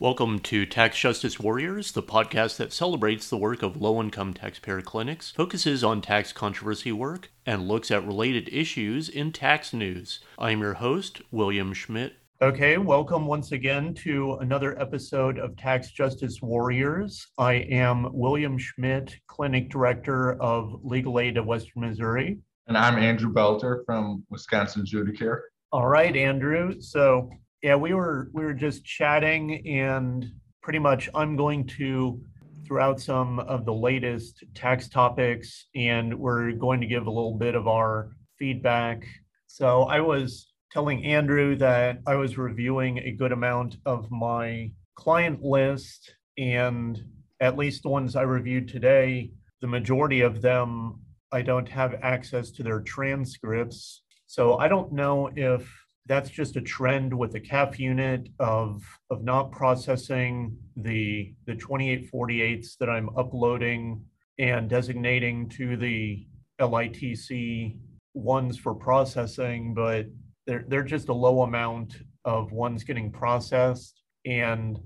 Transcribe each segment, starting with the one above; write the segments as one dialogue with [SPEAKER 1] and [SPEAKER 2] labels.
[SPEAKER 1] Welcome to Tax Justice Warriors, the podcast that celebrates the work of low income taxpayer clinics, focuses on tax controversy work, and looks at related issues in tax news. I'm your host, William Schmidt. Okay, welcome once again to another episode of Tax Justice Warriors. I am William Schmidt, Clinic Director of Legal Aid of Western Missouri.
[SPEAKER 2] And I'm Andrew Belter from Wisconsin Judicare.
[SPEAKER 1] All right, Andrew. So yeah, we were we were just chatting, and pretty much I'm going to throw out some of the latest tax topics, and we're going to give a little bit of our feedback. So I was telling Andrew that I was reviewing a good amount of my client list, and at least the ones I reviewed today, the majority of them I don't have access to their transcripts. So I don't know if that's just a trend with the CAF unit of of not processing the the 2848s that I'm uploading and designating to the LITC ones for processing, but they're they're just a low amount of ones getting processed. And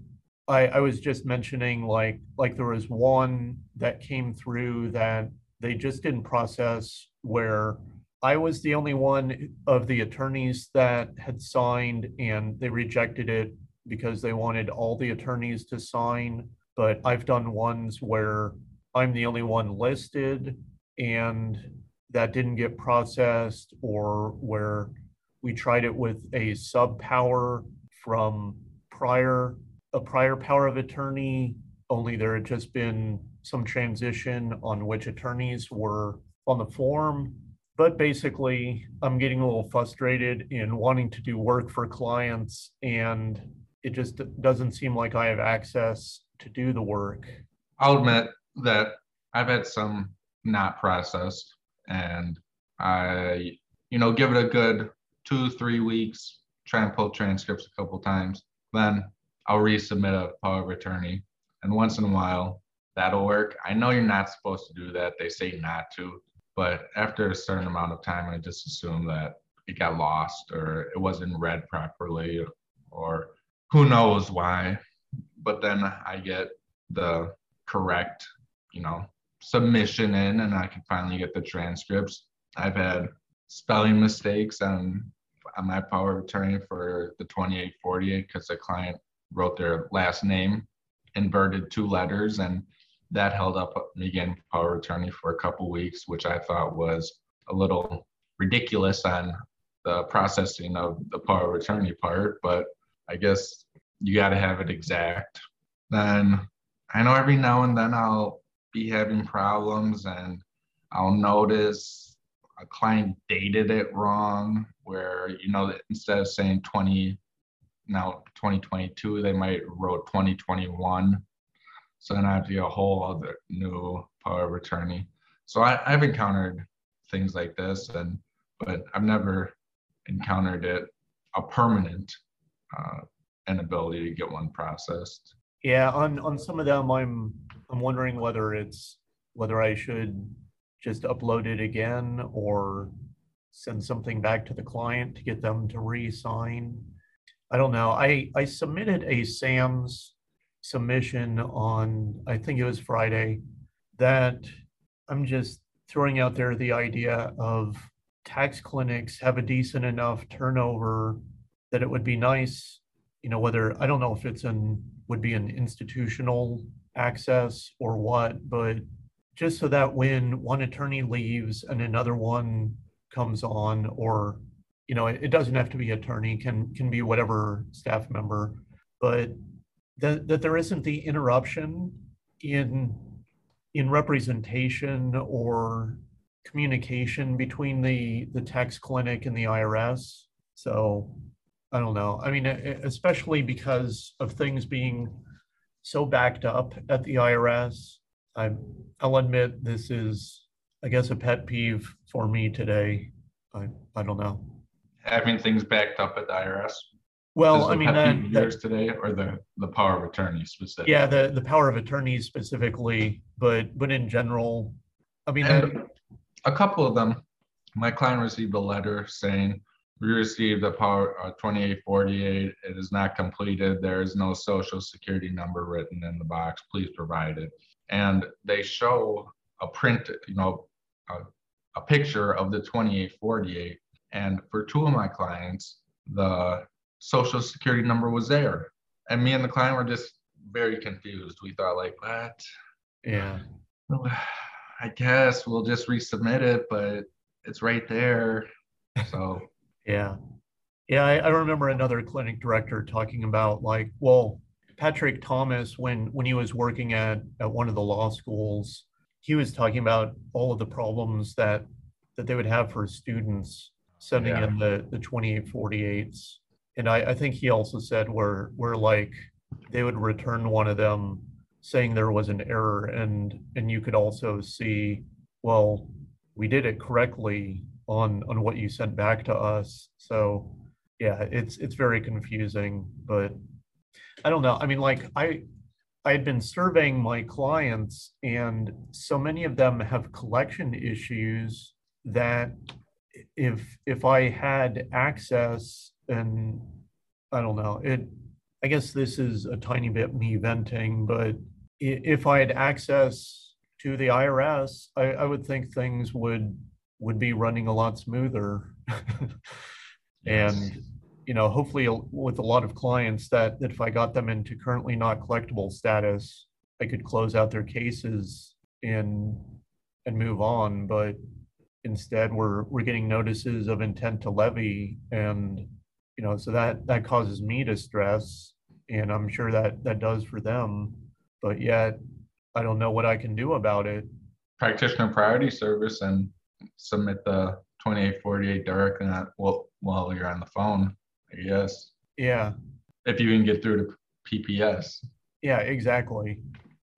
[SPEAKER 1] I, I was just mentioning like like there was one that came through that they just didn't process where I was the only one of the attorneys that had signed, and they rejected it because they wanted all the attorneys to sign. But I've done ones where I'm the only one listed, and that didn't get processed, or where we tried it with a sub power from prior a prior power of attorney only there had just been some transition on which attorneys were on the form but basically i'm getting a little frustrated in wanting to do work for clients and it just doesn't seem like i have access to do the work.
[SPEAKER 2] I'll admit that i've had some not processed and i you know give it a good two three weeks try and pull transcripts a couple times then i'll resubmit a power of attorney. And once in a while that'll work. I know you're not supposed to do that. They say not to but after a certain amount of time, I just assumed that it got lost or it wasn't read properly or who knows why. But then I get the correct, you know, submission in and I can finally get the transcripts. I've had spelling mistakes on on my power of attorney for the 2848 because the client wrote their last name inverted two letters and that held up me getting power of attorney for a couple weeks, which I thought was a little ridiculous on the processing of the power of attorney part, but I guess you got to have it exact. Then I know every now and then I'll be having problems and I'll notice a client dated it wrong, where, you know, instead of saying 20, now 2022, they might wrote 2021 so then I have to get a whole other new power of attorney. So I, I've encountered things like this, and but I've never encountered it a permanent uh, inability to get one processed.
[SPEAKER 1] Yeah, on on some of them, I'm I'm wondering whether it's whether I should just upload it again or send something back to the client to get them to re-sign. I don't know. I I submitted a SAMS submission on, I think it was Friday, that I'm just throwing out there the idea of tax clinics have a decent enough turnover that it would be nice, you know, whether I don't know if it's an would be an institutional access or what, but just so that when one attorney leaves and another one comes on, or you know, it, doesn't have to be attorney, can can be whatever staff member, but that, that there isn't the interruption in in representation or communication between the the tax clinic and the IRS. So I don't know. I mean, especially because of things being so backed up at the IRS. I, I'll admit this is, I guess, a pet peeve for me today. I, I don't know.
[SPEAKER 2] Having things backed up at the IRS.
[SPEAKER 1] Well, I mean, that,
[SPEAKER 2] that, today or the, the power of attorney specifically?
[SPEAKER 1] Yeah, the, the power of attorney specifically, but, but in general, I mean,
[SPEAKER 2] that, a couple of them, my client received a letter saying we received a power uh, 2848. It is not completed. There is no social security number written in the box. Please provide it. And they show a print, you know, a, a picture of the 2848. And for two of my clients, the social security number was there. And me and the client were just very confused. We thought, like, what?
[SPEAKER 1] Yeah.
[SPEAKER 2] I guess we'll just resubmit it, but it's right there. So
[SPEAKER 1] yeah. Yeah, I, I, remember another clinic director talking about like, well, Patrick Thomas, when when he was working at at one of the law schools, he was talking about all of the problems that that they would have for students sending yeah. in the the 2848s. And I, I think he also said where where like they would return one of them saying there was an error and and you could also see, well, we did it correctly on on what you sent back to us. So yeah, it's it's very confusing, but I don't know. I mean, like I I had been surveying my clients, and so many of them have collection issues that if if I had access and I don't know it. I guess this is a tiny bit me venting, but if I had access to the IRS, I, I would think things would would be running a lot smoother. and you know, hopefully with a lot of clients that, that if I got them into currently not collectible status, I could close out their cases and and move on. But instead we're we're getting notices of intent to levy and you know so that that causes me to stress and i'm sure that that does for them but yet i don't know what i can do about it
[SPEAKER 2] practitioner priority service and submit the 2848 directly on, well, while you're on the phone, I guess.
[SPEAKER 1] Yeah.
[SPEAKER 2] If you can get through to PPS.
[SPEAKER 1] Yeah, exactly.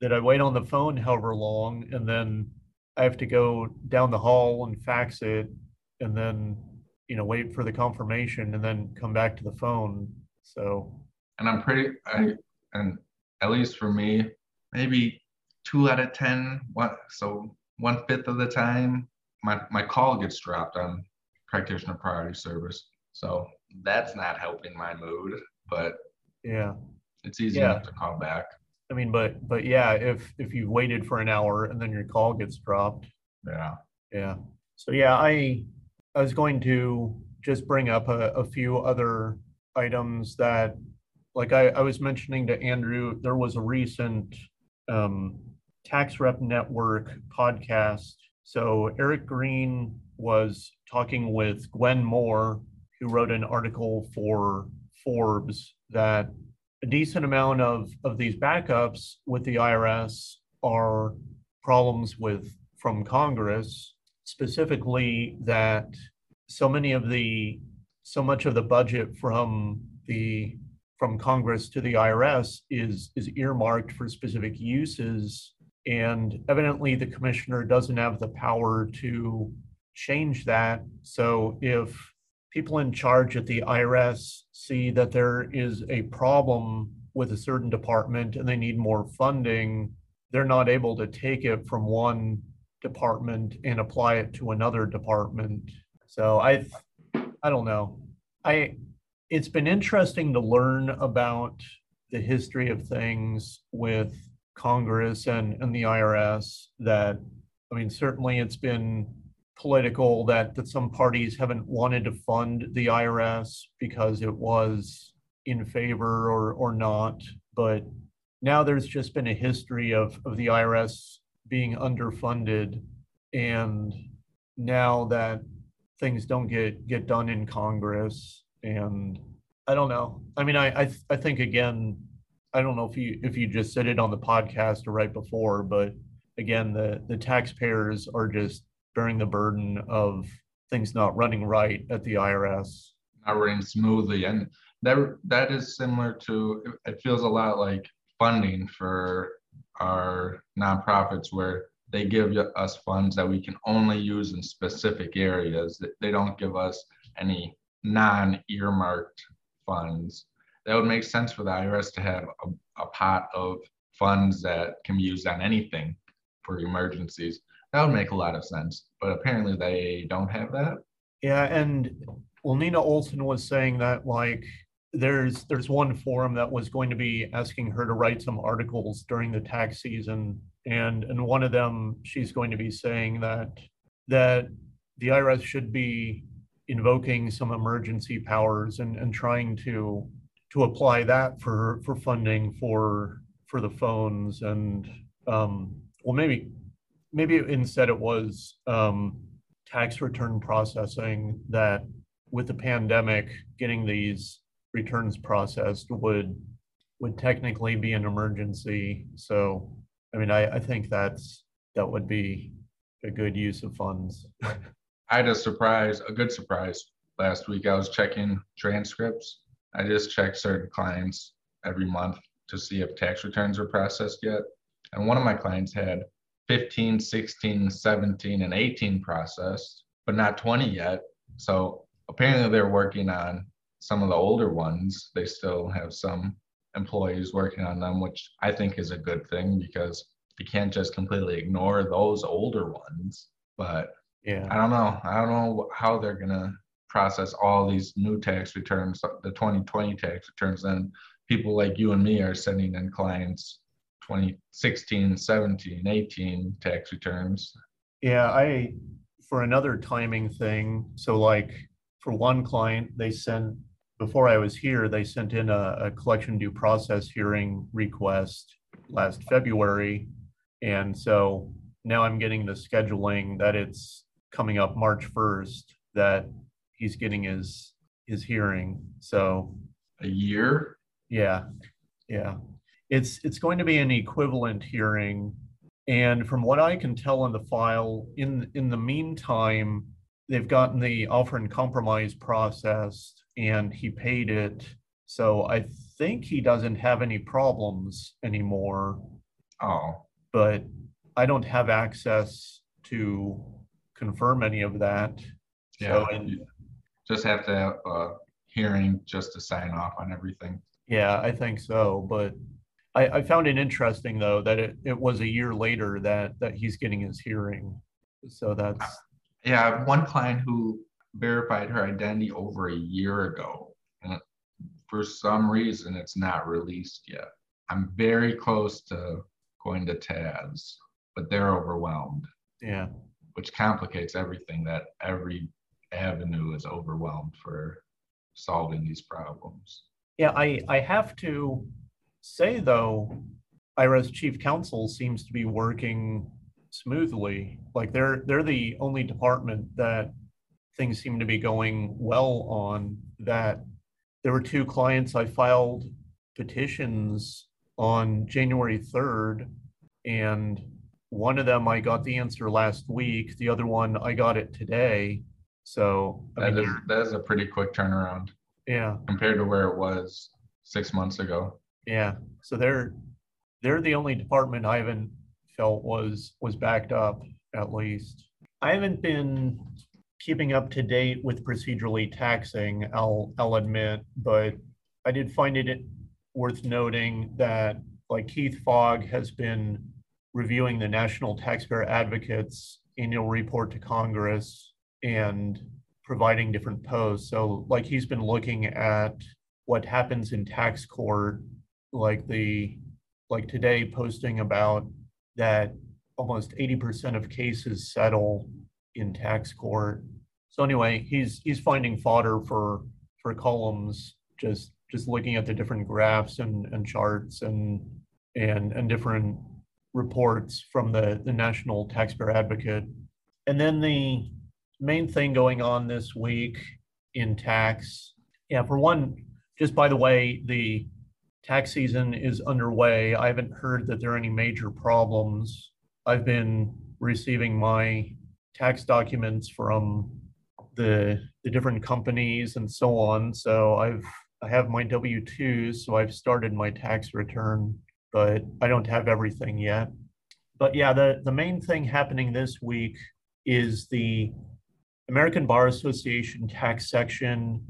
[SPEAKER 1] That I wait on the phone however long and then I have to go down the hall and fax it and then, you know, wait for the confirmation and then come back to the phone. So,
[SPEAKER 2] and I'm pretty, I, and at least for me, maybe two out of 10, what, so one fifth of the time, my, my call gets dropped on practitioner priority service. So that's not helping my mood, but
[SPEAKER 1] yeah,
[SPEAKER 2] it's easy yeah. enough to call back.
[SPEAKER 1] I mean, but but yeah, if if you've waited for an hour and then your call gets dropped.
[SPEAKER 2] Yeah.
[SPEAKER 1] Yeah. So yeah, I I was going to just bring up a, a few other items that like I, I was mentioning to Andrew, there was a recent um, tax rep network podcast. So Eric Green was talking with Gwen Moore, who wrote an article for Forbes that a decent amount of, of these backups with the IRS are problems with from Congress, specifically that so many of the so much of the budget from the from Congress to the IRS is is earmarked for specific uses and evidently, the commissioner doesn't have the power to change that. So if people in charge at the IRS see that there is a problem with a certain department and they need more funding, they're not able to take it from one department and apply it to another department. So I I don't know. I it's been interesting to learn about the history of things with Congress and, and the IRS that, I mean, certainly it's been political that, that some parties haven't wanted to fund the IRS because it was in favor or, or not. But now there's just been a history of, of the IRS being underfunded. And now that things don't get, get done in Congress and I don't know. I mean, I, I, I think again, I don't know if you if you just said it on the podcast or right before, but again, the the taxpayers are just bearing the burden of things not running right at the IRS.
[SPEAKER 2] Not running smoothly, and that that is similar to. It feels a lot like funding for our nonprofits, where they give us funds that we can only use in specific areas. They don't give us any non-earmarked funds that would make sense for the IRS to have a, a pot of funds that can be used on anything for emergencies. That would make a lot of sense, but apparently they don't have that.
[SPEAKER 1] Yeah, and well, Nina Olson was saying that like there's there's one forum that was going to be asking her to write some articles during the tax season, and and one of them she's going to be saying that that the IRS should be invoking some emergency powers and and trying to to apply that for for funding for for the phones. And um well maybe maybe instead it was um tax return processing that with the pandemic, getting these returns processed would would technically be an emergency. So, I mean, I, I think that's that would be a good use of funds.
[SPEAKER 2] I had a surprise, a good surprise last week. I was checking transcripts. I just checked certain clients every month to see if tax returns were processed yet. And one of my clients had 15, 16, 17, and 18 processed, but not 20 yet. So apparently they're working on some of the older ones. They still have some employees working on them, which I think is a good thing because you can't just completely ignore those older ones. But
[SPEAKER 1] yeah,
[SPEAKER 2] I don't know. I don't know how they're gonna process all these new tax returns, uh, the 2020 tax returns. Then people like you and me are sending in clients 2016, 17, 18 tax returns.
[SPEAKER 1] Yeah, I for another timing thing. So like for one client, they sent, before I was here, they sent in a, a collection due process hearing request last February. And so now I'm getting the scheduling that it's coming up March 1st that he's getting his his hearing. So
[SPEAKER 2] a year?
[SPEAKER 1] Yeah. Yeah. It's it's going to be an equivalent hearing. And from what I can tell in the file, in in the meantime, they've gotten the offer and compromise processed and he paid it. So I think he doesn't have any problems anymore.
[SPEAKER 2] Oh.
[SPEAKER 1] But I don't have access to confirm any of that.
[SPEAKER 2] Yeah. So, just have to have a hearing just to sign off on everything.
[SPEAKER 1] Yeah, I think so. But I, I found it interesting though that it, it was a year later that that he's getting his hearing. So that's
[SPEAKER 2] yeah, I have one client who verified her identity over a year ago. And for some reason, it's not released yet. I'm very close to going to TAS, but they're overwhelmed.
[SPEAKER 1] Yeah.
[SPEAKER 2] Which complicates everything that every avenue is overwhelmed for solving these problems.
[SPEAKER 1] Yeah, I, I have to say though, IRS chief counsel seems to be working smoothly. Like they're they're the only department that things seem to be going well on. That there were two clients I filed petitions on January 3rd, and one of them I got the answer last week. The other one I got it today. So
[SPEAKER 2] I that mean, is that is a pretty quick turnaround.
[SPEAKER 1] Yeah.
[SPEAKER 2] Compared to where it was six months ago.
[SPEAKER 1] Yeah. So they're they're the only department I haven't felt was was backed up at least. I haven't been keeping up to date with procedurally taxing, I'll I'll admit, but I did find it worth noting that like Keith Fogg has been reviewing the National Taxpayer Advocates annual report to Congress and providing different posts. So like he's been looking at what happens in tax court, like the like today posting about that almost 80% of cases settle in tax court. So anyway, he's he's finding fodder for for columns, just just looking at the different graphs and, and charts and and and different reports from the, the National Taxpayer Advocate. And then the main thing going on this week in tax, yeah, for one, just by the way, the tax season is underway. I haven't heard that there are any major problems. I've been receiving my tax documents from the the different companies and so on. So I've I have my W-2s, so I've started my tax return, but I don't have everything yet. But yeah, the, the main thing happening this week is the American Bar Association tax section.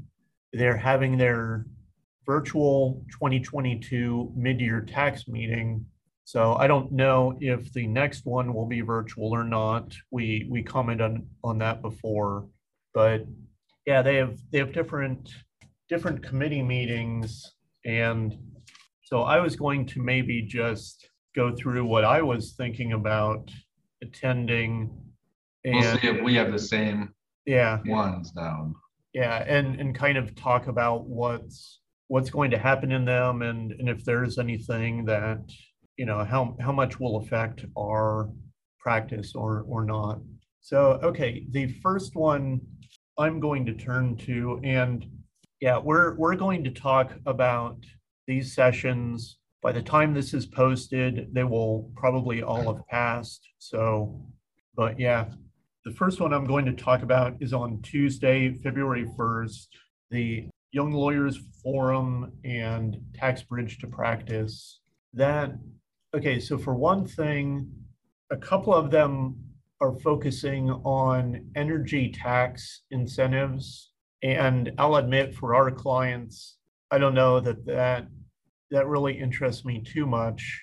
[SPEAKER 1] They're having their virtual 2022 mid-year tax meeting. So I don't know if the next one will be virtual or not. We we commented on, on that before, but yeah, they have they have different different committee meetings, and so I was going to maybe just go through what I was thinking about attending.
[SPEAKER 2] We'll
[SPEAKER 1] And
[SPEAKER 2] see if we have the same
[SPEAKER 1] yeah,
[SPEAKER 2] ones down.
[SPEAKER 1] yeah, and and kind of talk about what's what's going to happen in them and and if there's anything that, you know, how how much will affect our practice or or not. So, okay, the first one I'm going to turn to and yeah, we're we're going to talk about these sessions. By the time this is posted, they will probably all have passed. So, but yeah, the first one I'm going to talk about is on Tuesday, February 1st, the Young Lawyers Forum and Tax Bridge to Practice. That, okay, so for one thing, a couple of them are focusing on energy tax incentives. And I'll admit for our clients, I don't know that that, that really interests me too much.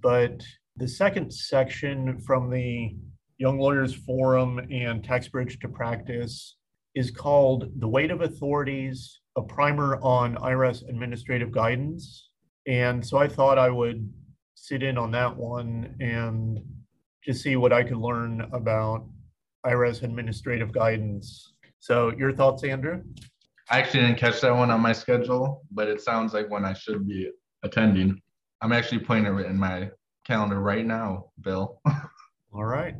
[SPEAKER 1] But the second section from the Young Lawyers Forum and Tax Bridge to Practice is called The Weight of Authorities, a primer on IRS administrative guidance. And so I thought I would sit in on that one and just see what I could learn about IRS administrative guidance. So your thoughts, Andrew?
[SPEAKER 2] I actually didn't catch that one on my schedule, but it sounds like one I should be attending. I'm actually putting it in my calendar right now, Bill.
[SPEAKER 1] All right.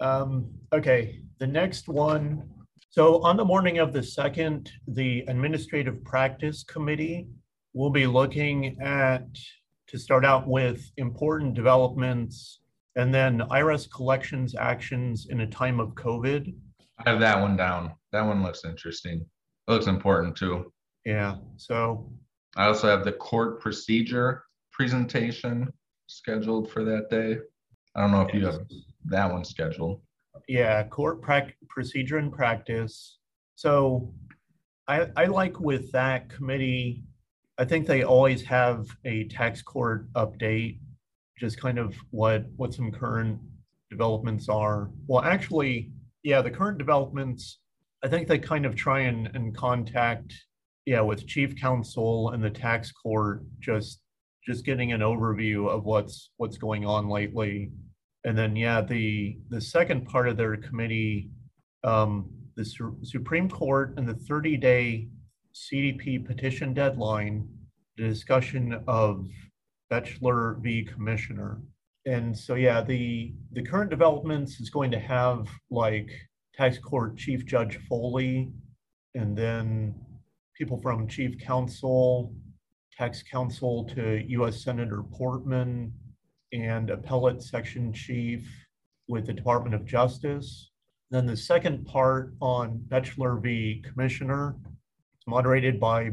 [SPEAKER 1] Um, okay, the next one. So on the morning of the second, the Administrative Practice Committee will be looking at, to start out with important developments and then IRS collections actions in a time of COVID.
[SPEAKER 2] I have that one down. That one looks interesting. It looks important too.
[SPEAKER 1] Yeah, so,
[SPEAKER 2] I also have the court procedure presentation scheduled for that day. I don't know if you have that one scheduled.
[SPEAKER 1] Yeah, court procedure and practice. So I, I like with that committee, I think they always have a tax court update, just kind of what, what some current developments are. Well, actually, yeah, the current developments, I think they kind of try and, and contact, yeah, with chief counsel and the tax court, just, just getting an overview of what's, what's going on lately. And then, yeah, the, the second part of their committee, um, the Su- Supreme Court and the thirty day CDP petition deadline, the discussion of Boechler v. Commissioner. And so, yeah, the, the current developments is going to have like tax court Chief Judge Foley, and then people from Chief Counsel, Tax Counsel to US Senator Portman, and Appellate Section Chief with the Department of Justice. Then the second part on Boechler v. Commissioner, moderated by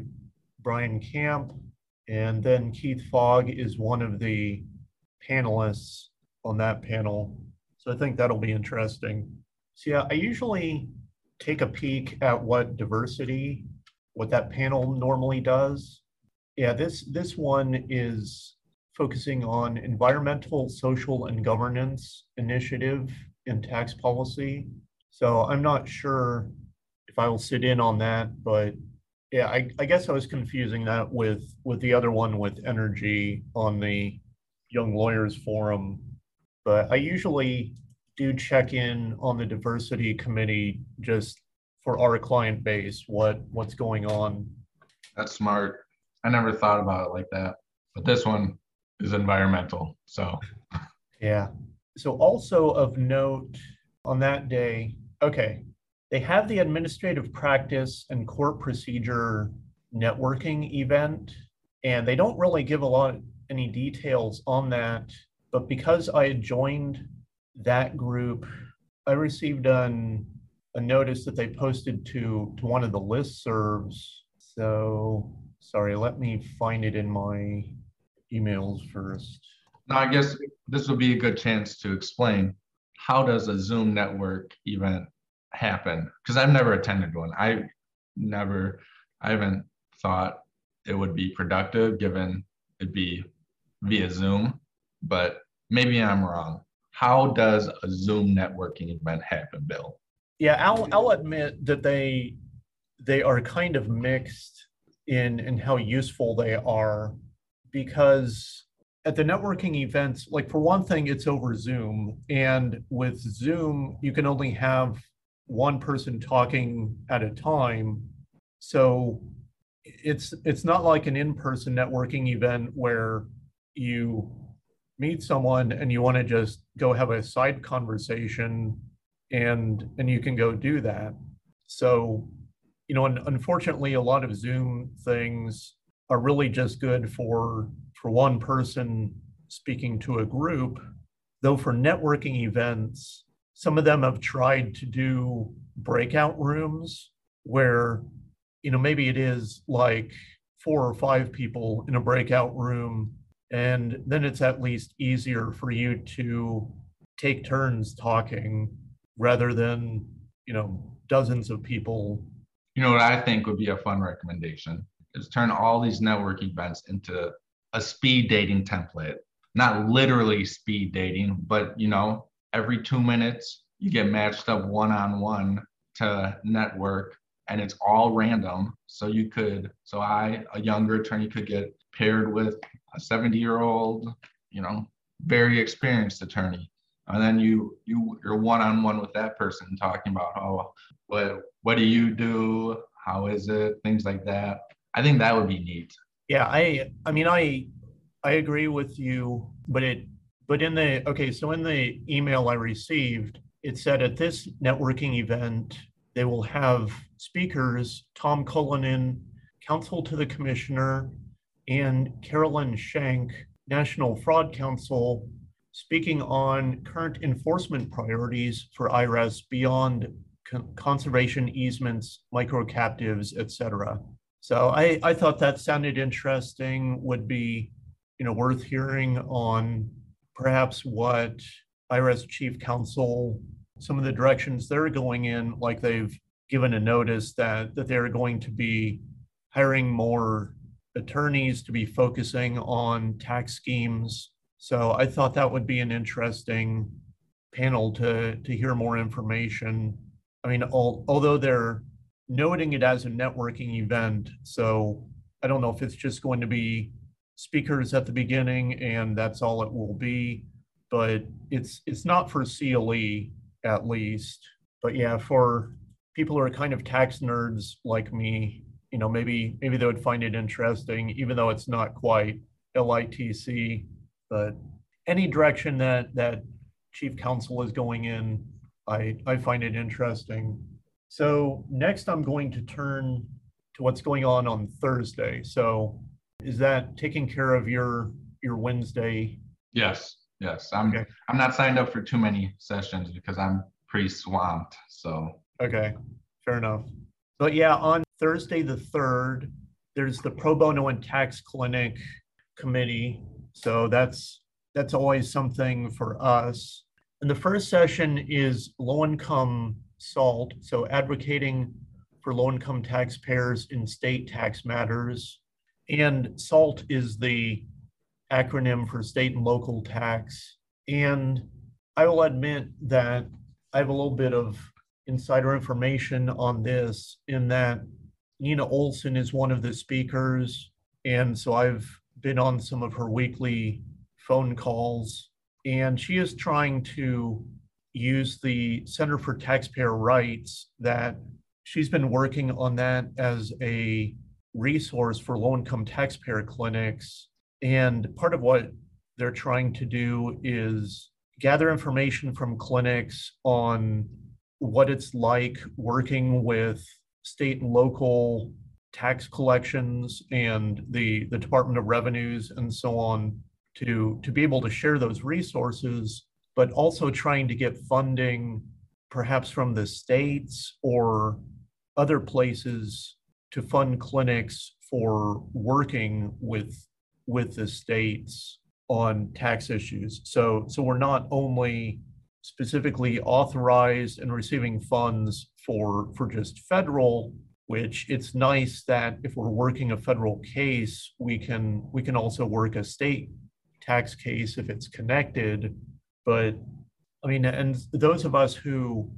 [SPEAKER 1] Bryan Camp. And then Keith Fogg is one of the panelists on that panel. So I think that'll be interesting. So yeah, I usually take a peek at what diversity, what that panel normally does. Yeah, this this one is focusing on environmental, social, and governance initiative in tax policy. So I'm not sure if I will sit in on that, but yeah, I, I guess I was confusing that with with the other one with energy on the Young Lawyers Forum. But I usually do check in on the diversity committee just for our client base, what what's going on.
[SPEAKER 2] That's smart. I never thought about it like that. But this one is environmental. So
[SPEAKER 1] Yeah. So also of note on that day, okay, they have the administrative practice and court procedure networking event, and they don't really give a lot any details on that. But because I had joined that group, I received an a notice that they posted to to one of the listservs. So sorry, let me find it in my emails first.
[SPEAKER 2] now I guess this would be a good chance to explain how does a Zoom network event happen? Because I've never attended one. I never, I haven't thought it would be productive given it'd be via Zoom, but maybe I'm wrong. How does a Zoom networking event happen, Bill?
[SPEAKER 1] Yeah, I'll I'll admit that they they are kind of mixed in in how useful they are because at the networking events like for one thing it's over zoom. And with zoom you can only have one person talking at a time. So it's it's not like an in-person networking event where you meet someone and you want to just go have a side conversation and and you can go do that. So you know unfortunately a lot of zoom things are really just good for for one person speaking to a group though for networking events some of them have tried to do breakout rooms where you know maybe it is like four or five people in a breakout room and then it's at least easier for you to take turns talking rather than you know dozens of people.
[SPEAKER 2] You know what i think would be a fun recommendation is turn all these network events into a speed dating template not literally speed dating but you know every two minutes you get matched up one-on-one to network and it's all random so you could so i a younger attorney could get paired with a 70 year old, you know, very experienced attorney. And then you you you're one on one with that person talking about oh what what do you do? How is it? Things like that. I think that would be neat.
[SPEAKER 1] Yeah, I I mean I I agree with you, but it but in the okay, so in the email I received, it said at this networking event, they will have speakers, Tom Cullinan, counsel to the commissioner, and Carolyn Schenck, National Fraud Counsel, speaking on current enforcement priorities for IRS beyond conservation easements, micro captives, et cetera. So I, I thought that sounded interesting, would be you know worth hearing on perhaps what IRS Chief Counsel, some of the directions they're going in, like they've given a notice that that they're going to be hiring more attorneys to be focusing on tax schemes. So I thought that would be an interesting panel to, to hear more information. I mean, al- although they're noting it as a networking event, so I don't know if it's just going to be speakers at the beginning and that's all it will be, but it's it's not for CLE at least. But yeah, for people who are kind of tax nerds like me, you know, maybe maybe they would find it interesting, even though it's not quite LITC. But any direction that that chief counsel is going in, I I find it interesting. So next, I'm going to turn to what's going on on Thursday. So is that taking care of your your Wednesday?
[SPEAKER 2] Yes, yes. I'm okay. I'm not signed up for too many sessions because I'm pretty swamped. So
[SPEAKER 1] okay, fair enough. But yeah, on Thursday the 3rd, there's the Pro Bono and Tax Clinic Committee. So that's that's always something for us. And the first session is low income SALT, so advocating for low income taxpayers in state tax matters. And SALT is the acronym for state and local tax. And I will admit that I have a little bit of insider information on this in that Nina Olson is one of the speakers. And so I've been on some of her weekly phone calls, and she is trying to use the Center for Taxpayer Rights that she's been working on that as a resource for low income taxpayer clinics. And part of what they're trying to do is gather information from clinics on what it's like working with state and local tax collections and the, the Department of Revenues and so on to, to be able to share those resources, but also trying to get funding perhaps from the states or other places to fund clinics for working with with the states on tax issues. So so we're not only specifically authorized and receiving funds for for just federal which it's nice that if we're working a federal case we can we can also work a state tax case if it's connected but i mean and those of us who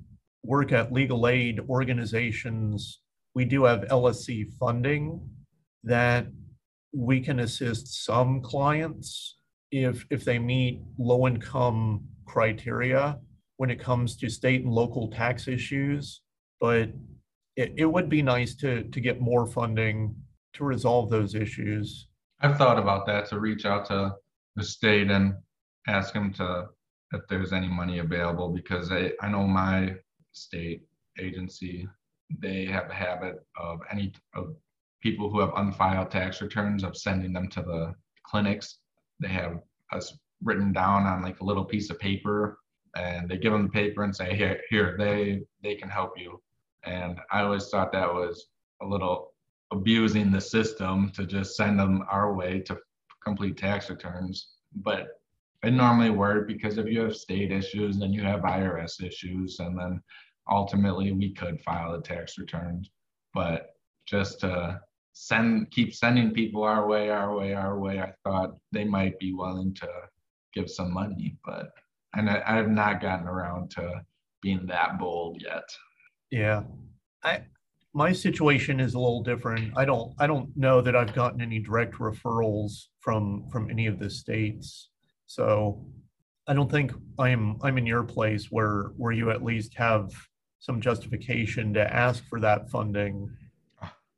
[SPEAKER 1] work at legal aid organizations we do have LSC funding that we can assist some clients if if they meet low income criteria when it comes to state and local tax issues. But it, it would be nice to to get more funding to resolve those issues.
[SPEAKER 2] I've thought about that to reach out to the state and ask them to if there's any money available because I, I know my state agency they have a habit of any of people who have unfiled tax returns of sending them to the clinics. They have us written down on like a little piece of paper and they give them the paper and say, here, here, they they can help you. And I always thought that was a little abusing the system to just send them our way to complete tax returns. But it normally worked because if you have state issues, then you have IRS issues, and then ultimately we could file the tax returns. But just to send keep sending people our way, our way, our way, I thought they might be willing to give some money, but and I, I have not gotten around to being that bold yet.
[SPEAKER 1] Yeah. I my situation is a little different. I don't I don't know that I've gotten any direct referrals from from any of the states. So I don't think I'm I'm in your place where where you at least have some justification to ask for that funding.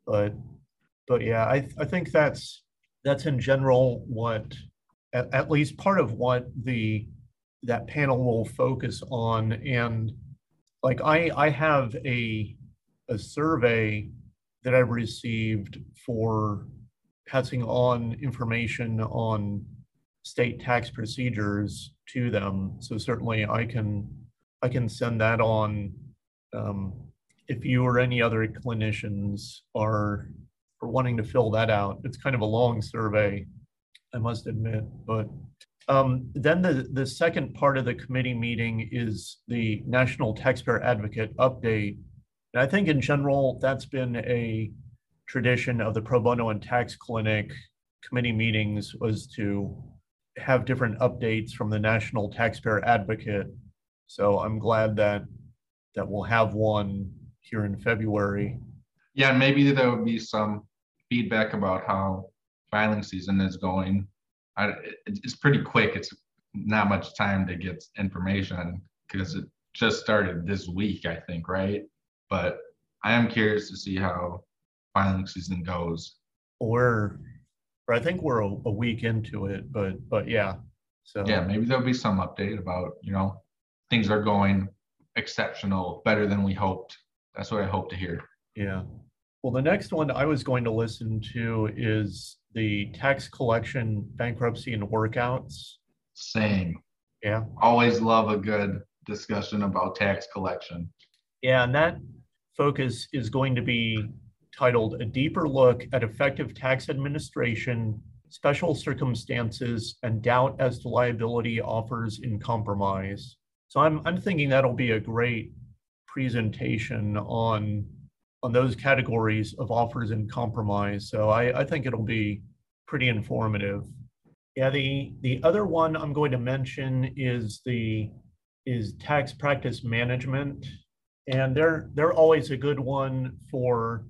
[SPEAKER 1] But but yeah, I I think that's that's in general what at, at least part of what the that panel will focus on and like I I have a a survey that I received for passing on information on state tax procedures to them. So certainly I can I can send that on. Um, if you or any other clinicians are are wanting to fill that out, it's kind of a long survey, I must admit. But um, then the the second part of the committee meeting is the National Taxpayer Advocate update and I think in general, that's been a tradition of the pro bono and tax clinic committee meetings was to have different updates from the National Taxpayer Advocate. So I'm glad that that we'll have one here in February.
[SPEAKER 2] Yeah, maybe there would be some feedback about how filing season is going. I, it's pretty quick. It's not much time to get information because it just started this week, I think, right? but I am curious to see how filing season goes.
[SPEAKER 1] We're, I think we're a, a week into it, but but yeah. So
[SPEAKER 2] yeah, maybe there'll be some update about you know things are going exceptional, better than we hoped. That's what I hope to hear.
[SPEAKER 1] Yeah. Well, the next one I was going to listen to is the tax collection bankruptcy and workouts.
[SPEAKER 2] Same.
[SPEAKER 1] Yeah.
[SPEAKER 2] Always love a good discussion about tax collection.
[SPEAKER 1] Yeah, and that focus is going to be titled A Deeper Look at Effective Tax Administration, Special Circumstances, and Doubt as to Liability Offers in Compromise. So I'm, I'm thinking that'll be a great presentation on, on those categories of offers in compromise. So I, I think it'll be pretty informative. Yeah, the, the other one I'm going to mention is the is tax practice management and they're they're always a good one for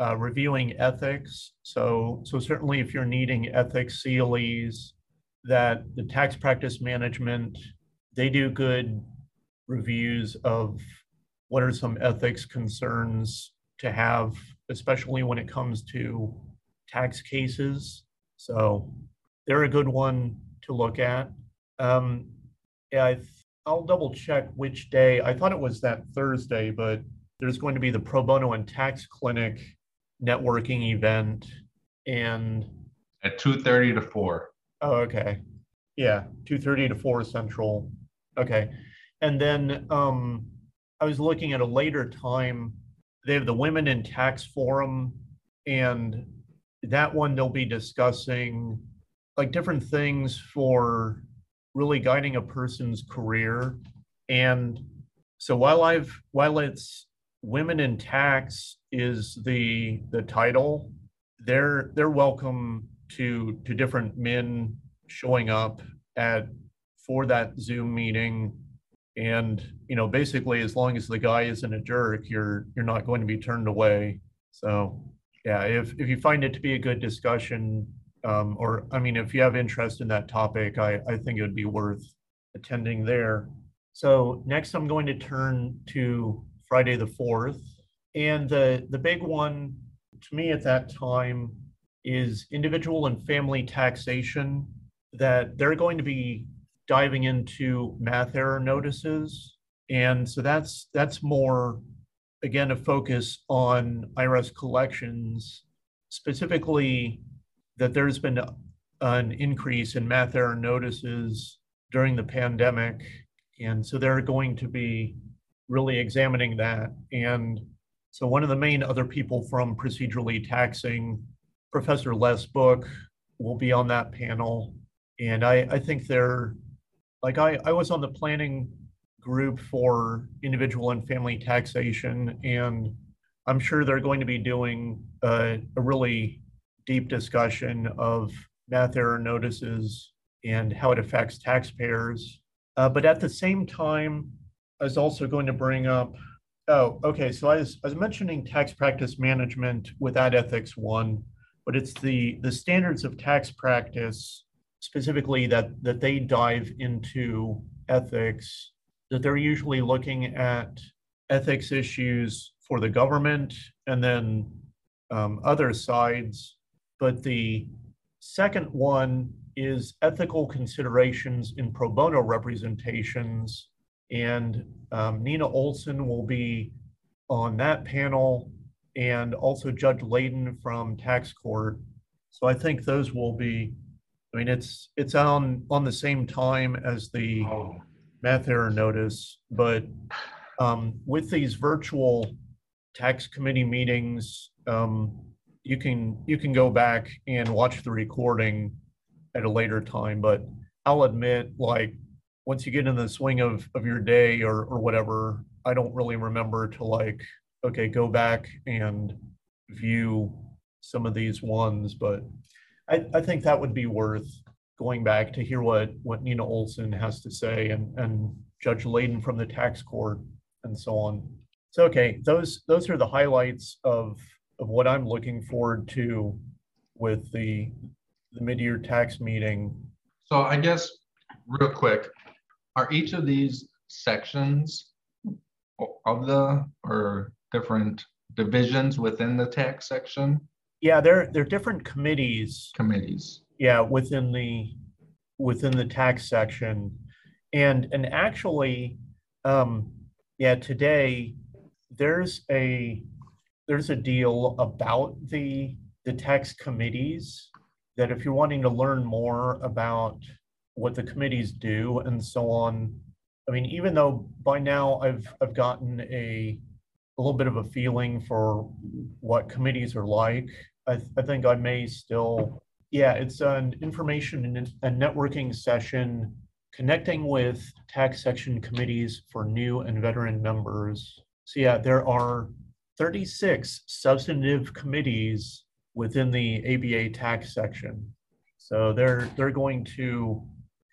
[SPEAKER 1] uh, reviewing ethics. So so certainly if you're needing ethics CLEs, that the tax practice management they do good reviews of what are some ethics concerns to have, especially when it comes to tax cases. So they're a good one to look at. Um, I I'll double check which day. I thought it was that Thursday, but there's going to be the Pro Bono and Tax Clinic networking event and
[SPEAKER 2] at 2:30 to 4.
[SPEAKER 1] Oh, okay. Yeah, 2:30 to 4 central. Okay. And then um I was looking at a later time. They have the Women in Tax Forum and that one they'll be discussing like different things for really guiding a person's career. And so while I've while it's women in tax is the the title, they're they're welcome to to different men showing up at for that Zoom meeting. And you know, basically, as long as the guy isn't a jerk, you're you're not going to be turned away. So, yeah, if, if you find it to be a good discussion, um, or, I mean, if you have interest in that topic, I, I think it would be worth attending there. So next I'm going to turn to Friday the 4th. And the, the big one to me at that time is individual and family taxation that they're going to be diving into math error notices. And so that's that's more again a focus on IRS collections, specifically that there's been an increase in math error notices during the pandemic. And so they're going to be really examining that. And so one of the main other people from procedurally taxing, Professor Les Book, will be on that panel. And I, I think they're like I, I was on the planning group for individual and family taxation, and I'm sure they're going to be doing a, a really deep discussion of math error notices and how it affects taxpayers. Uh, but at the same time, I was also going to bring up, oh, okay, so I was, I was mentioning tax practice management without ethics one, but it's the, the standards of tax practice specifically that, that they dive into ethics, that they're usually looking at ethics issues for the government and then um, other sides. But the second one is ethical considerations in pro bono representations and um, Nina Olson will be on that panel and also Judge Leyden from tax court. So I think those will be, I mean, it's it's on on the same time as the
[SPEAKER 2] Oh,
[SPEAKER 1] math error notice, but um, with these virtual tax committee meetings, um, you can you can go back and watch the recording at a later time. But I'll admit, like once you get in the swing of of your day or or whatever, I don't really remember to like okay go back and view some of these ones. But I I think that would be worth going back to hear what what Nina Olson has to say and and Judge Leyden from the tax court and so on. So okay, those those are the highlights of of what I'm looking forward to with the the mid-year tax meeting.
[SPEAKER 2] So I guess, real quick, are each of these sections of the, or different divisions within the tax section
[SPEAKER 1] Yeah, they're they're different committees.
[SPEAKER 2] committees?
[SPEAKER 1] yeah within the within the tax section and and actually um yeah today there's a there's a deal about the the tax committees that if you're wanting to learn more about what the committees do and so on i mean even though by now i've i've gotten a a little bit of a feeling for what committees are like i, I think i may still yeah, it's an information and a networking session connecting with tax section committees for new and veteran members. So yeah, there are 36 substantive committees within the ABA tax section. So they're they're going to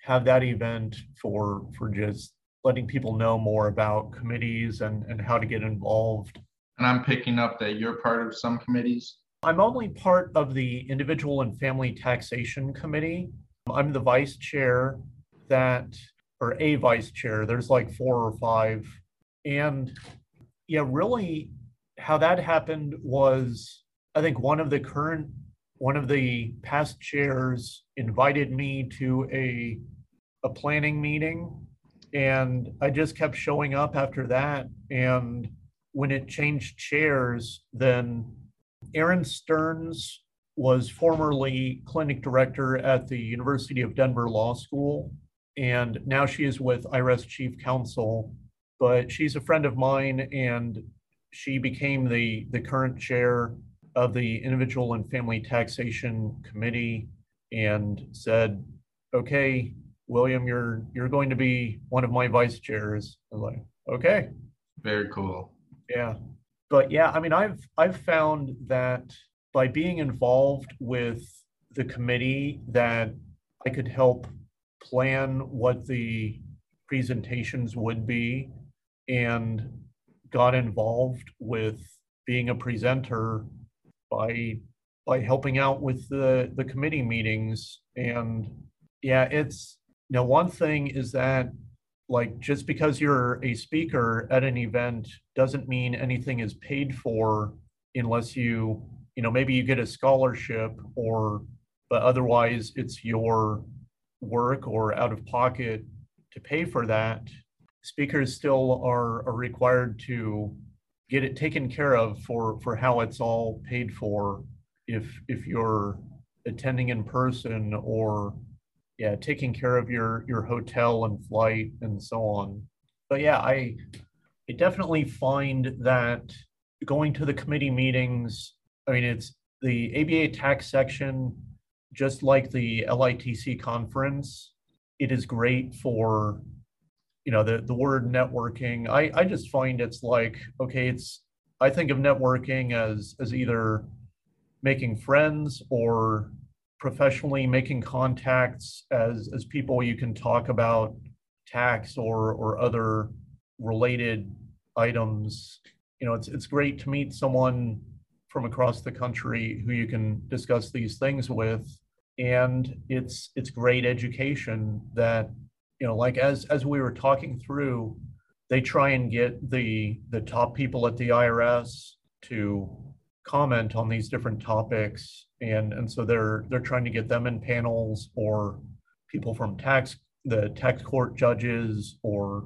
[SPEAKER 1] have that event for for just letting people know more about committees and and how to get involved.
[SPEAKER 2] And I'm picking up that you're part of some committees.
[SPEAKER 1] I'm only part of the Individual and Family Taxation Committee. I'm the vice chair that, or a vice chair, there's like four or five. And yeah, really how that happened was I think one of the current, one of the past chairs invited me to a, a planning meeting. And I just kept showing up after that. And when it changed chairs, then Erin Stearns was formerly clinic director at the University of Denver Law School, and now she is with IRS Chief Counsel. But she's a friend of mine, and she became the, the current chair of the Individual and Family Taxation Committee and said, okay, William, you're, you're going to be one of my vice chairs. I was like, okay.
[SPEAKER 2] Very cool.
[SPEAKER 1] Yeah. But yeah, I mean, I've I've found that by being involved with the committee that I could help plan what the presentations would be and got involved with being a presenter by by helping out with the the committee meetings. And yeah it's you know one thing is that like just because you're a speaker at an event doesn't mean anything is paid for unless you you know maybe you get a scholarship or but otherwise it's your work or out of pocket to pay for that. Speakers still are, are required to get it taken care of for for how it's all paid for. If if you're attending in person or yeah taking care of your your hotel and flight and so on. But yeah i i definitely find that going to the committee meetings i mean it's the aba tax section just like the litc conference it is great for you know the the word networking i i just find it's like okay it's i think of networking as as either making friends or professionally making contacts as as people you can talk about tax or or other related items. You know it's it's great to meet someone from across the country who you can discuss these things with. And it's it's great education that you know like as as we were talking through they try and get the the top people at the irs to comment on these different topics. And and so they're they're trying to get them in panels or people from tax the tax court judges or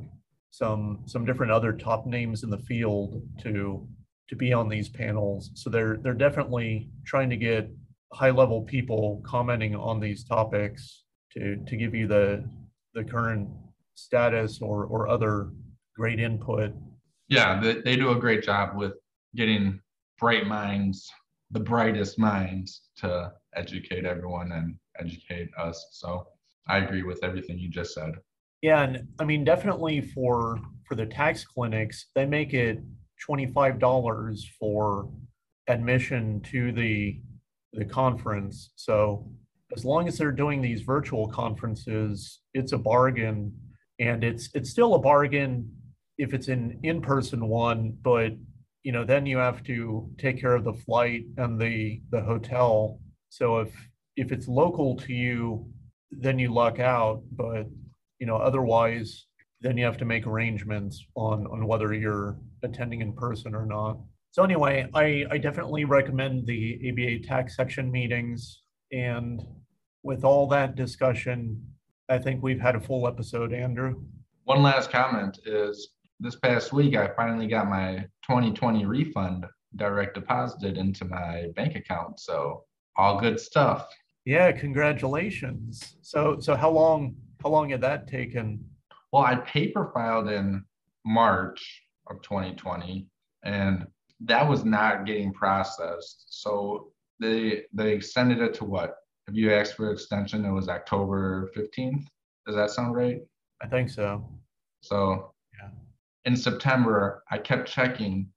[SPEAKER 1] some some different other top names in the field to to be on these panels. So they're they're definitely trying to get high level people commenting on these topics to to give you the the current status or or other great input.
[SPEAKER 2] Yeah, they, they do a great job with getting bright minds, the brightest minds, to educate everyone and educate us. So I agree with everything you just said.
[SPEAKER 1] Yeah, and I mean definitely for for the tax clinics, they make it twenty five dollars for admission to the the conference. So as long as they're doing these virtual conferences, it's a bargain. And it's it's still a bargain if it's an in-person one, but you know, then you have to take care of the flight and the the hotel. So if if it's local to you, then you luck out. But you know, otherwise, then you have to make arrangements on on whether you're attending in person or not. So anyway, I, I definitely recommend the ABA tax section meetings. And with all that discussion, I think we've had a full episode, Andrew.
[SPEAKER 2] One last comment is this past week, I finally got my 2020 refund direct deposited into my bank account. So all good stuff.
[SPEAKER 1] Yeah, congratulations. So so how long how long had that taken?
[SPEAKER 2] Well, I paper filed in March of 2020 and that was not getting processed. So they they extended it to what if you asked for extension, it was October 15th. Does that sound right?
[SPEAKER 1] I think so.
[SPEAKER 2] So yeah. in September, I kept checking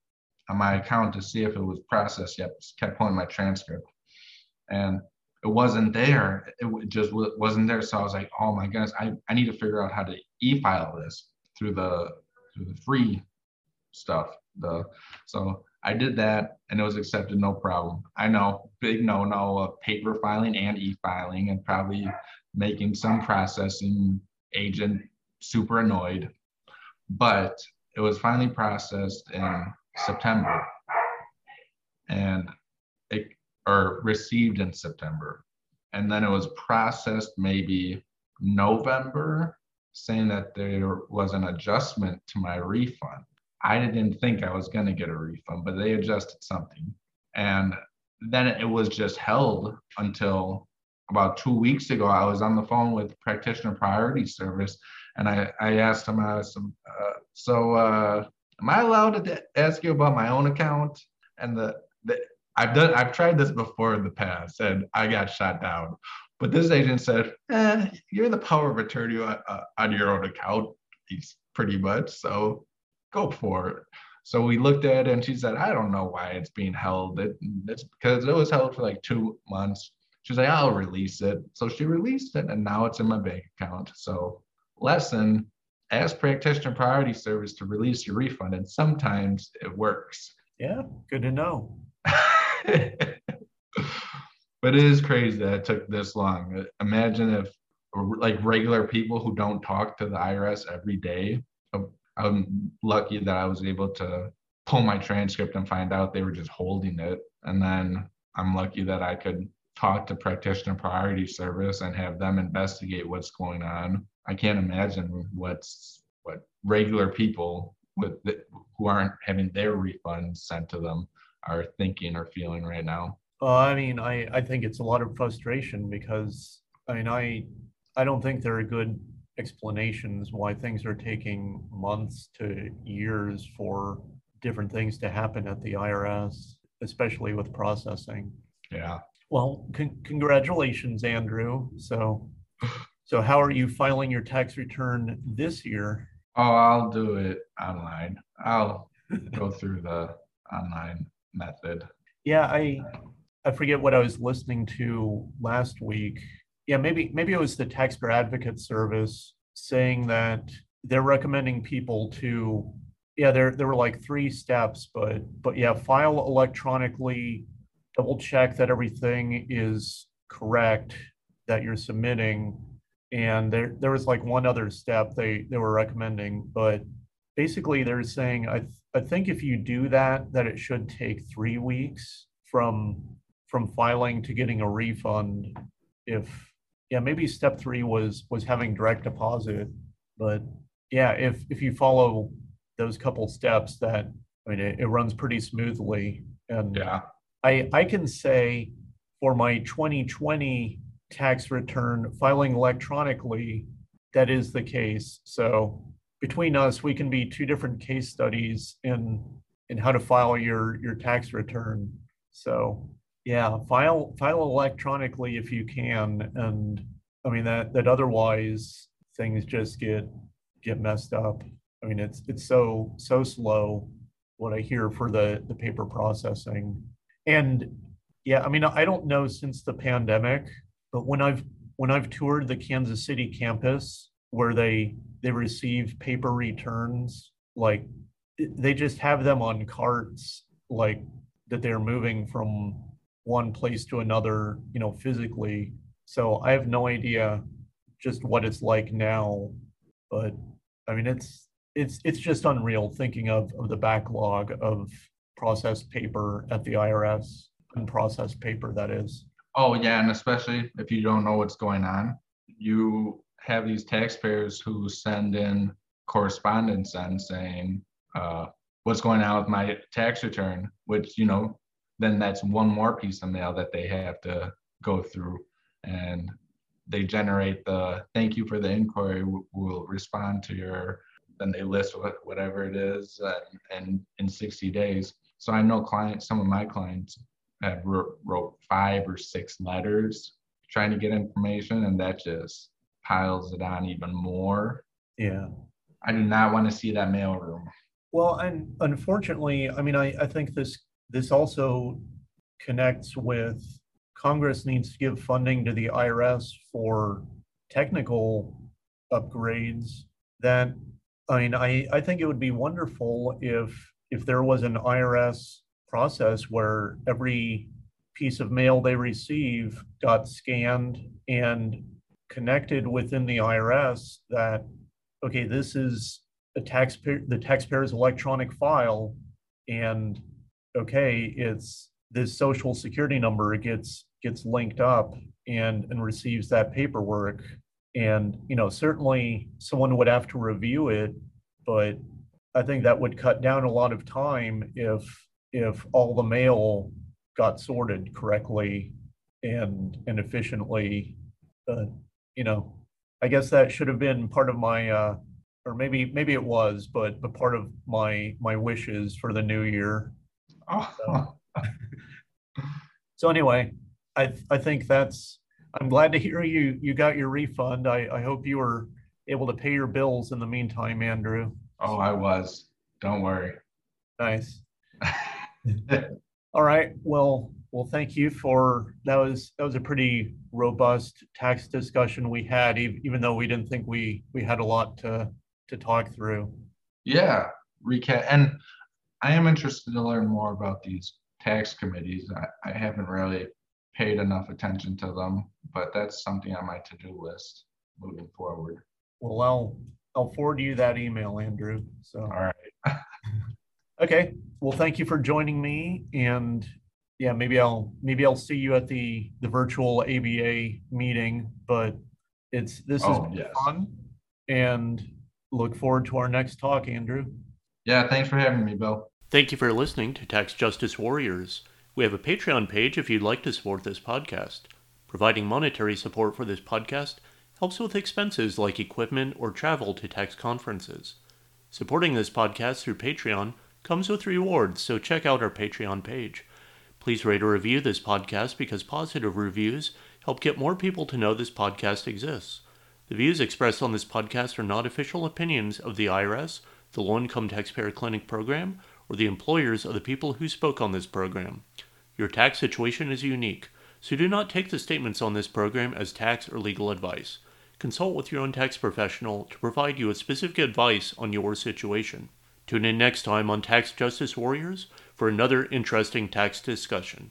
[SPEAKER 2] on my account to see if it was processed yet. Kept pulling my transcript. And it wasn't there. It just wasn't there. So I was like, oh my goodness, I, I need to figure out how to e-file this through the through the free stuff. The so I did that and it was accepted, no problem. I know, big no no of paper filing and e filing, and probably making some processing agent super annoyed. But it was finally processed in September and it or received in September. And then it was processed maybe November, saying that there was an adjustment to my refund. I didn't think I was going to get a refund, but they adjusted something. And then it was just held until about two weeks ago. I was on the phone with Practitioner Priority Service and I, I asked them, uh, some, uh, so uh, am I allowed to ask you about my own account? And the, the I've done I've tried this before in the past and I got shot down. But this agent said, eh, you're the power of attorney on, uh, on your own account, pretty much. So go for it. So we looked at it and she said, I don't know why it's being held. It, it's because it was held for like two months. She's like, I'll release it. So she released it and now it's in my bank account. So lesson, ask practitioner priority service to release your refund. And sometimes it works.
[SPEAKER 1] Yeah, good to know.
[SPEAKER 2] but it is crazy that it took this long. Imagine if like regular people who don't talk to the IRS every day. I'm lucky that I was able to pull my transcript and find out they were just holding it. And then I'm lucky that I could talk to practitioner priority service and have them investigate what's going on. I can't imagine what's what regular people with the, who aren't having their refunds sent to them are thinking or feeling right now.
[SPEAKER 1] Well, I mean, I, I think it's a lot of frustration because I mean, I I don't think there are good explanations why things are taking months to years for different things to happen at the IRS, especially with processing.
[SPEAKER 2] Yeah.
[SPEAKER 1] Well, con- congratulations, Andrew. So, so how are you filing your tax return this year?
[SPEAKER 2] Oh, I'll do it online. I'll go through the online method.
[SPEAKER 1] Yeah, I I forget what I was listening to last week. Yeah, maybe maybe it was the taxpayer advocate service saying that they're recommending people to yeah, there there were like three steps, but but yeah, file electronically, double check that everything is correct that you're submitting. And there there was like one other step they they were recommending, but basically they're saying I th- I think if you do that, that it should take three weeks from from filing to getting a refund. If yeah, maybe step three was was having direct deposit, but yeah, if if you follow those couple steps that I mean it, it runs pretty smoothly. And
[SPEAKER 2] Yeah.
[SPEAKER 1] I I can say for my 2020 tax return filing electronically, that is the case. So between us, we can be two different case studies in in how to file your your tax return. So yeah, file file electronically if you can. And I mean that that otherwise things just get get messed up. I mean, it's it's so so slow what I hear for the the paper processing. And yeah, I mean, I don't know since the pandemic, but when I've when I've toured the Kansas City campus where they they receive paper returns, like they just have them on carts, like that they're moving from one place to another, you know, physically. So I have no idea just what it's like now, but I mean, it's it's it's just unreal thinking of, of the backlog of processed paper at the IRS, unprocessed paper that is.
[SPEAKER 2] Oh yeah, and especially if you don't know what's going on, you have these taxpayers who send in correspondence and saying, uh, what's going on with my tax return, which, you know, then that's one more piece of mail that they have to go through. And they generate the thank you for the inquiry. We'll respond to your then they list what, whatever it is and, and in 60 days. So I know clients, some of my clients have wrote, wrote five or six letters trying to get information, and that just piles it on even more.
[SPEAKER 1] Yeah.
[SPEAKER 2] I do not want to see that mailroom.
[SPEAKER 1] Well, and unfortunately, I mean, I, I think this this also connects with Congress needs to give funding to the IRS for technical upgrades that I mean, I, I think it would be wonderful if if there was an IRS process where every piece of mail they receive got scanned and connected within the IRS that okay, this is a taxpayer the taxpayer's electronic file and okay, it's this social security number gets gets linked up and and receives that paperwork and, you know, certainly someone would have to review it, but I think that would cut down a lot of time if if all the mail got sorted correctly and and efficiently. But you know, I guess that should have been part of my uh or maybe maybe it was, but but part of my my wishes for the new year.
[SPEAKER 2] Oh.
[SPEAKER 1] So, so anyway, I I think that's I'm glad to hear you you got your refund. I, I hope you were able to pay your bills in the meantime, Andrew.
[SPEAKER 2] Oh, I was. Don't worry.
[SPEAKER 1] Nice. All right. Well, well, thank you for that was that was a pretty robust tax discussion we had, even though we didn't think we we had a lot to to talk through.
[SPEAKER 2] Yeah, recap. And I am interested to learn more about these tax committees. I, I haven't really paid enough attention to them, but that's something on my to-do list moving forward.
[SPEAKER 3] Well, I'll, I'll forward you that email, Andrew. So,
[SPEAKER 2] All right.
[SPEAKER 3] okay. Well, thank you for joining me and yeah, maybe I'll, maybe I'll see you at the, the virtual ABA meeting, but it's, this is
[SPEAKER 2] Oh, yes.
[SPEAKER 3] fun and look forward to our next talk, Andrew.
[SPEAKER 2] Yeah, thanks for having me, Bill.
[SPEAKER 1] Thank you for listening to Tax Justice Warriors. We have a Patreon page if you'd like to support this podcast. Providing monetary support for this podcast helps with expenses like equipment or travel to tax conferences. Supporting this podcast through Patreon comes with rewards, so check out our Patreon page. Please rate or review this podcast because positive reviews help get more people to know this podcast exists. The views expressed on this podcast are not official opinions of the IRS, the Low Income Taxpayer Clinic program, or the employers of the people who spoke on this program. Your tax situation is unique, so do not take the statements on this program as tax or legal advice. Consult with your own tax professional to provide you with specific advice on your situation. Tune in next time on Tax Justice Warriors for another interesting tax discussion.